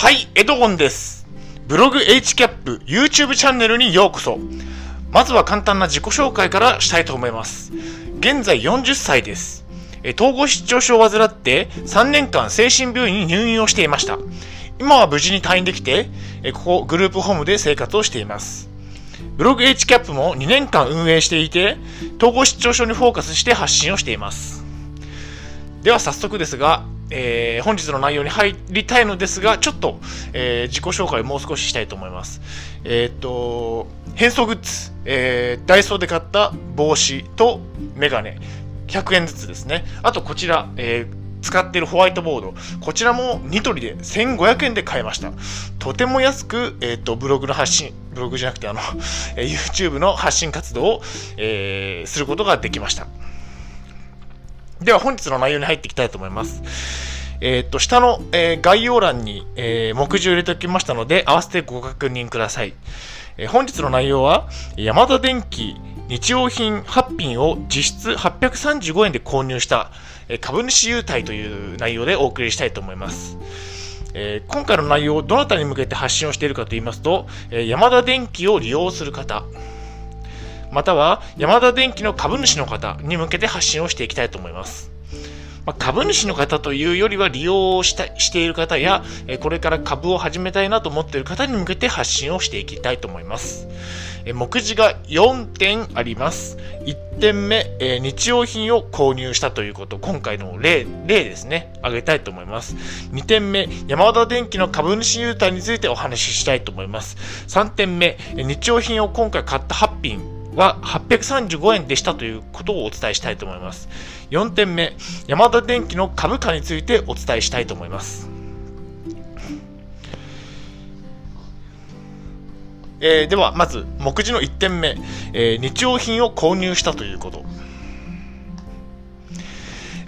はい、エドゴンです。ブログ HCAP YouTube チャンネルにようこそ。まずは簡単な自己紹介からしたいと思います。現在40歳です。統合失調症を患って3年間精神病院に入院をしていました。今は無事に退院できて、ここグループホームで生活をしています。ブログ HCAP も2年間運営していて、統合失調症にフォーカスして発信をしています。では早速ですが、えー本日の内容に入りたいのですが、ちょっと、えー自己紹介をもう少ししたいと思います。えーっと、変装グッズ、えーダイソーで買った帽子とメガネ、100円ずつですね。あとこちら、えー使っているホワイトボード。こちらもニトリで1500円で買いました。とても安く、えーと、ブログの発信、ブログじゃなくて、あの、えー YouTube の発信活動を、えーすることができました。では本日の内容に入っていきたいと思います。えーっと、下の、えー概要欄に、えー目次を入れておきましたので、合わせてご確認ください。え本日の内容は、ヤマダ電機日用品8品を実質835円で購入した、え株主優待という内容でお送りしたいと思います。え今回の内容をどなたに向けて発信をしているかと言いますと、えーヤマダ電機を利用する方、またはヤマダ電機の株主の方に向けて発信をしていきたいと思います。まあ、株主の方というよりは利用したしている方や、これから株を始めたいなと思っている方に向けて発信をしていきたいと思います。目次が4点あります。1点目、えー日用品を購入したということ、今回の例、例ですね、挙げたいと思います。2点目、山田電機の株主優待についてお話ししたいと思います。3点目、日用品を今回買った8品は835円でしたということをお伝えしたいと思います。4点目、山田電機の株価についてお伝えしたいと思います。えーでは、まず、目次の1点目、えー日用品を購入したということ。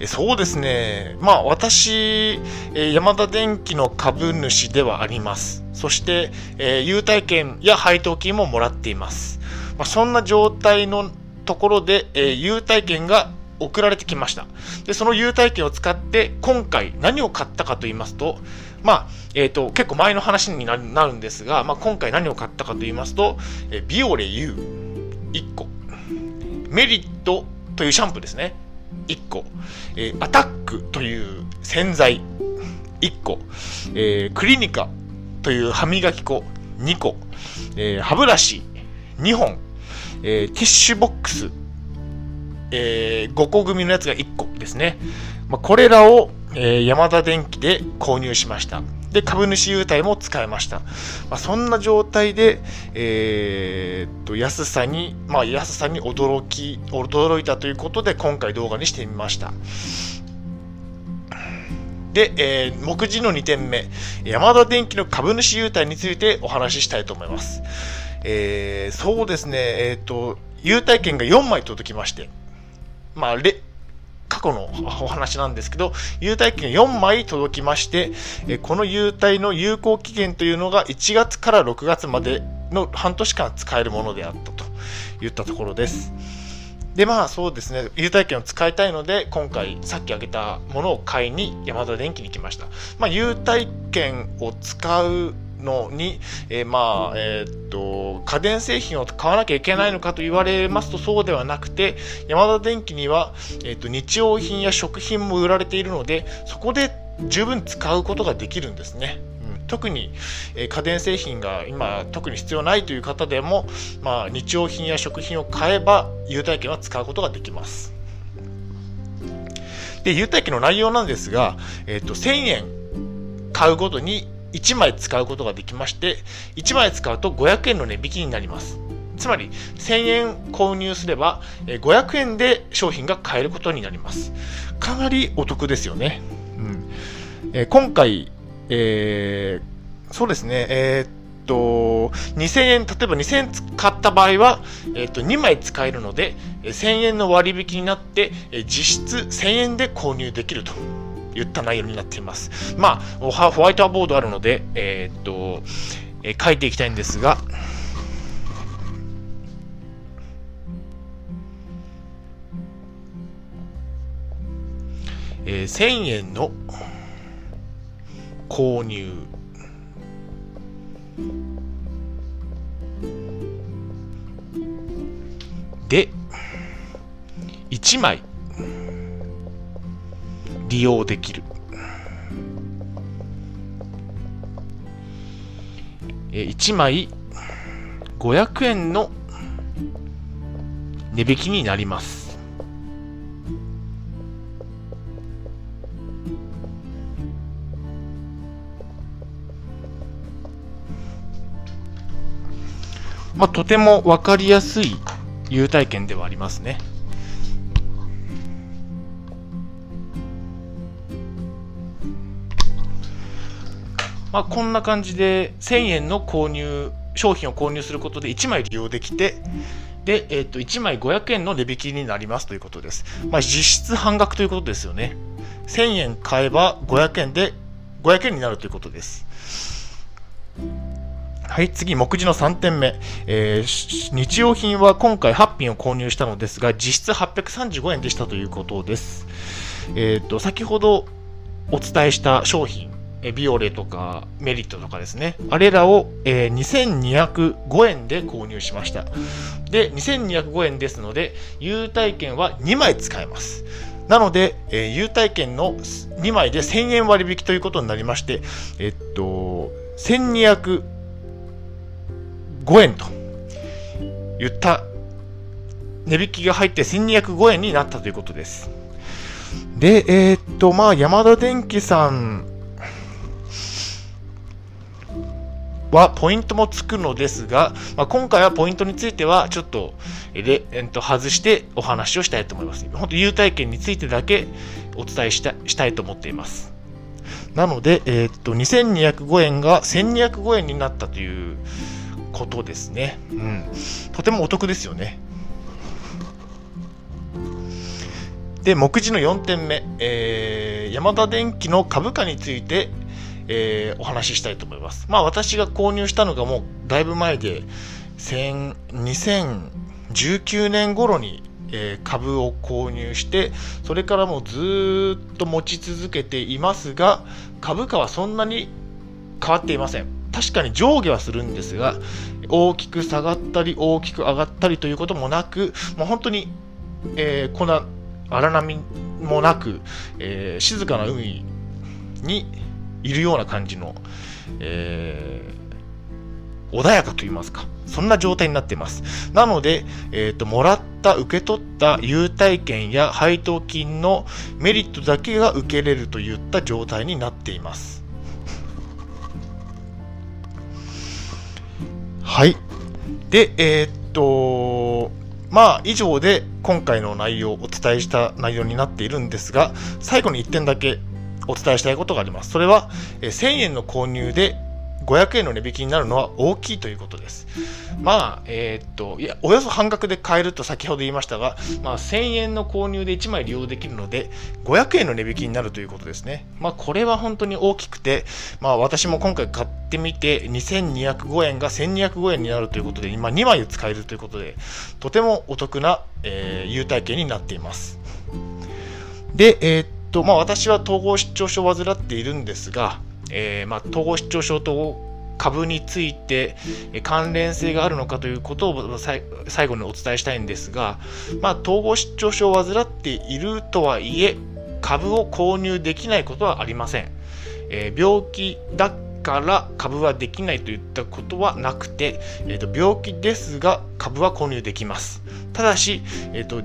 えーそうですね。まあ、私、えー山田電機の株主ではあります。そして、えー優待券や配当金ももらっています。まあ、そんな状態のところで、えー優待券が送られてきました。で、その優待券を使って、今回何を買ったかと言いますと、まあ、えっ、と、結構前の話になるなるんですが、まあ、今回何を買ったかと言いますと、えービオレ U1 個、メリットというシャンプーですね。1個、えーアタックという洗剤1個、えークリニカという歯磨き粉2個、えー歯ブラシ2本、えーティッシュボックス、え5個組のやつが1個ですね。まあ、これらを、えー、ヤ田電機で購入しました。で、株主優待も使いました。まあ、そんな状態で、えーっと、安さに、まあ、安さに驚き、驚いたということで、今回動画にしてみました。で、えー目次の2点目、ヤマダ電機の株主優待についてお話ししたいと思います。えーそうですね、えーと、優待券が4枚届きまして、まあ、れ過去のお話なんですけど、優待券4枚届きまして、えこの優待の有効期限というのが1月から6月までの半年間使えるものであったといったところです。で、まあそうですね、優待券を使いたいので、今回さっき挙げたものを買いに山田電機に来ました。まあ、優待券を使うのに、えーまあ、えーっと、家電製品を買わなきゃいけないのかと言われますとそうではなくて、山田電機には、えーっと、日用品や食品も売られているので、そこで十分使うことができるんですね。特に、家電製品が今特に必要ないという方でも、まあ、日用品や食品を買えば優待券は使うことができます。で、優待券の内容なんですが、えっ、と、1000円買うごとに1枚使うことができまして、1枚使うと500円の値引きになります。つまり、1000円購入すれば、500円で商品が買えることになります。かなりお得ですよね。うんえー今回、えーそうですね、えーっと、2000円、例えば2000円買った場合は、えーっと、2枚使えるので、1000円の割引になって、実質1000円で購入できるといった内容になっています。まあ、ホワホワイトボードあるので、えーっと、えー書いていきたいんですが、えー1000円の購入で、1枚利用できる。1枚500円の値引きになります。まあ、とても分かりやすい優待券ではありますね。まあ、こんな感じで1000円の購入商品を購入することで1枚利用できてで、えー、と1枚500円の値引きになりますということです、まあ、実質半額ということですよね。1000円買えば500円で500円になるということです。はい、次、目次の3点目、えー、日用品は今回8品を購入したのですが、実質835円でしたということです。えっ、ー、と、先ほどお伝えした商品、えビオレとかメリットとかですね。あれらを、えー、2205円で購入しました。で、2205円ですので、優待券は2枚使えます。なので、え、優待券の2枚で1000円割引ということになりまして、えっと、1205円と言った値引きが入って1205円になったということです。で、えー、っと、まあ、山田電機さんはポイントもつくのですが、まあ、今回はポイントについてはちょっとで、えっと、外してお話をしたいと思います。本当、優待券についてだけお伝えしたしたいと思っています。なので、えー、っと、2205円が1205円になったということですね。うん。とてもお得ですよね。で、目次の4点目、えー、ヤマダ電機の株価についてえー、お話ししたいと思います。まあ私が購入したのがもうだいぶ前で、2019年頃に、えー、株を購入して、それからもうずっと持ち続けていますが、株価はそんなに変わっていません。確かに上下はするんですが、大きく下がったり、大きく上がったりということもなく、もう本当に、えー、こんな荒波もなく、えー、静かな海にいるような感じの、えー、穏やかと言いますか、そんな状態になっています。なので、えっ、ー、と、もらった、受け取った優待券や配当金のメリットだけが受けれるといった状態になっています。はい。で、えー、っと、まあ、以上で今回の内容、お伝えした内容になっているんですが、最後に1点だけお伝えしたいことがあります。それは、え1000円の購入で500円の値引きになるのは大きいということです。まあ、えー、っと、いや、およそ半額で買えると先ほど言いましたが、まあ、1000円の購入で1枚利用できるので、500円の値引きになるということですね。まあ、これは本当に大きくて、まあ、私も今回買ってみて、2205円が1205円になるということで、今2枚使えるということで、とてもお得な、えー、優待券になっています。で、えー、と、まあ、私は統合失調症を患っているんですが、えー、まあ、統合失調症と株について関連性があるのかということを最後にお伝えしたいんですが、まあ、統合失調症を患っているとはいえ株を購入できないことはありません、えー、病気だから株はできないといったことはなくて、えー、と病気ですが株は購入できます。ただし、えーと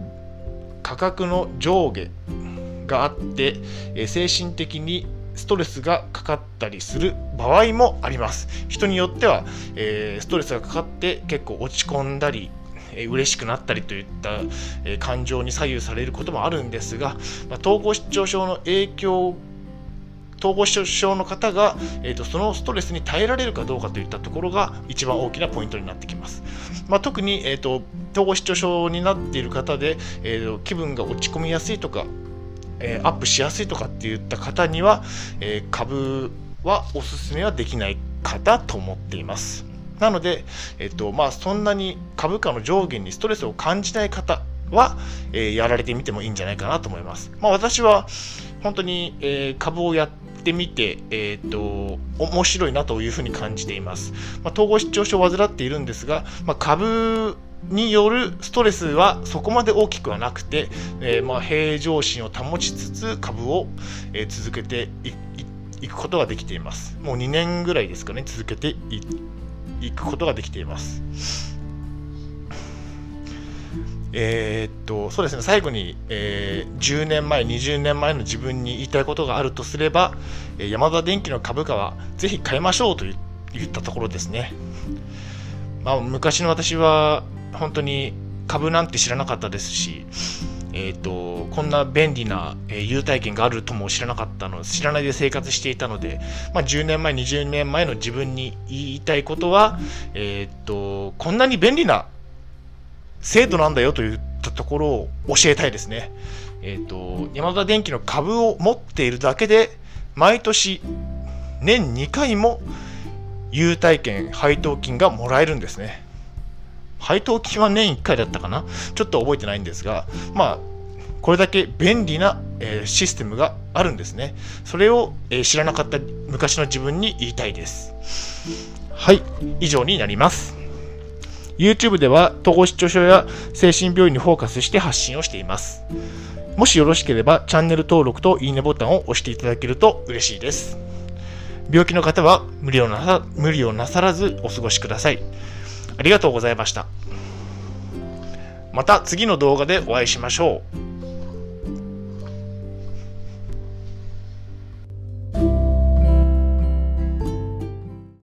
価格の上下があって、え精神的にストレスがかかったりする場合もあります。人によっては、えー、ストレスがかかって結構落ち込んだり、えー、嬉しくなったりといった、えー、感情に左右されることもあるんですが、まあ、統合失調症の影響統合失調症の方が、えーと、そのストレスに耐えられるかどうかといったところが一番大きなポイントになってきます。まあ、特に、えーと、統合失調症になっている方で、えーと気分が落ち込みやすいとかえー、アップしやすいとかって言った方には、えー、株はおすすめはできないかだと思っています。なので、えっ、と、まあ、そんなに株価の上限にストレスを感じない方は、えー、やられてみてもいいんじゃないかなと思います。まあ、私は、本当に、えー、株をやってみて、えーと、面白いなというふうに感じています。まあ、統合失調症を患っているんですが、まあ、株によるストレスはそこまで大きくはなくて、えー、まあ平常心を保ちつつ株を、えー、続けていくことができています。もう2年ぐらいですかね、続けていくことができています。えー、っと、そうですね、最後に、えー、10年前、20年前の自分に言いたいことがあるとすれば、えヤマダ電機の株価はぜひ買いましょうと言ったところですね。まあ、昔の私は本当に株なんて知らなかったですし、えーと、こんな便利な、え、優待券があるとも知らなかったの知らないで生活していたので、まあ、10年前20年前の自分に言いたいことは、えーとこんなに便利な制度なんだよといったところを教えたいですね。えっ、ー、と、山田電機の株を持っているだけで、毎年年2回も優待券、配当金がもらえるんですね。配当金は年1回だったかな？ちょっと覚えてないんですが、まあ、これだけ便利な、えー、システムがあるんですね。それを、えー、知らなかった昔の自分に言いたいです。はい、以上になります。YouTube では統合失調症や精神病院にフォーカスして発信をしています。もしよろしければチャンネル登録といいねボタンを押していただけると嬉しいです。病気の方は無理をなさ無理をなさらずお過ごしください。ありがとうございました。また次の動画でお会いしましょう。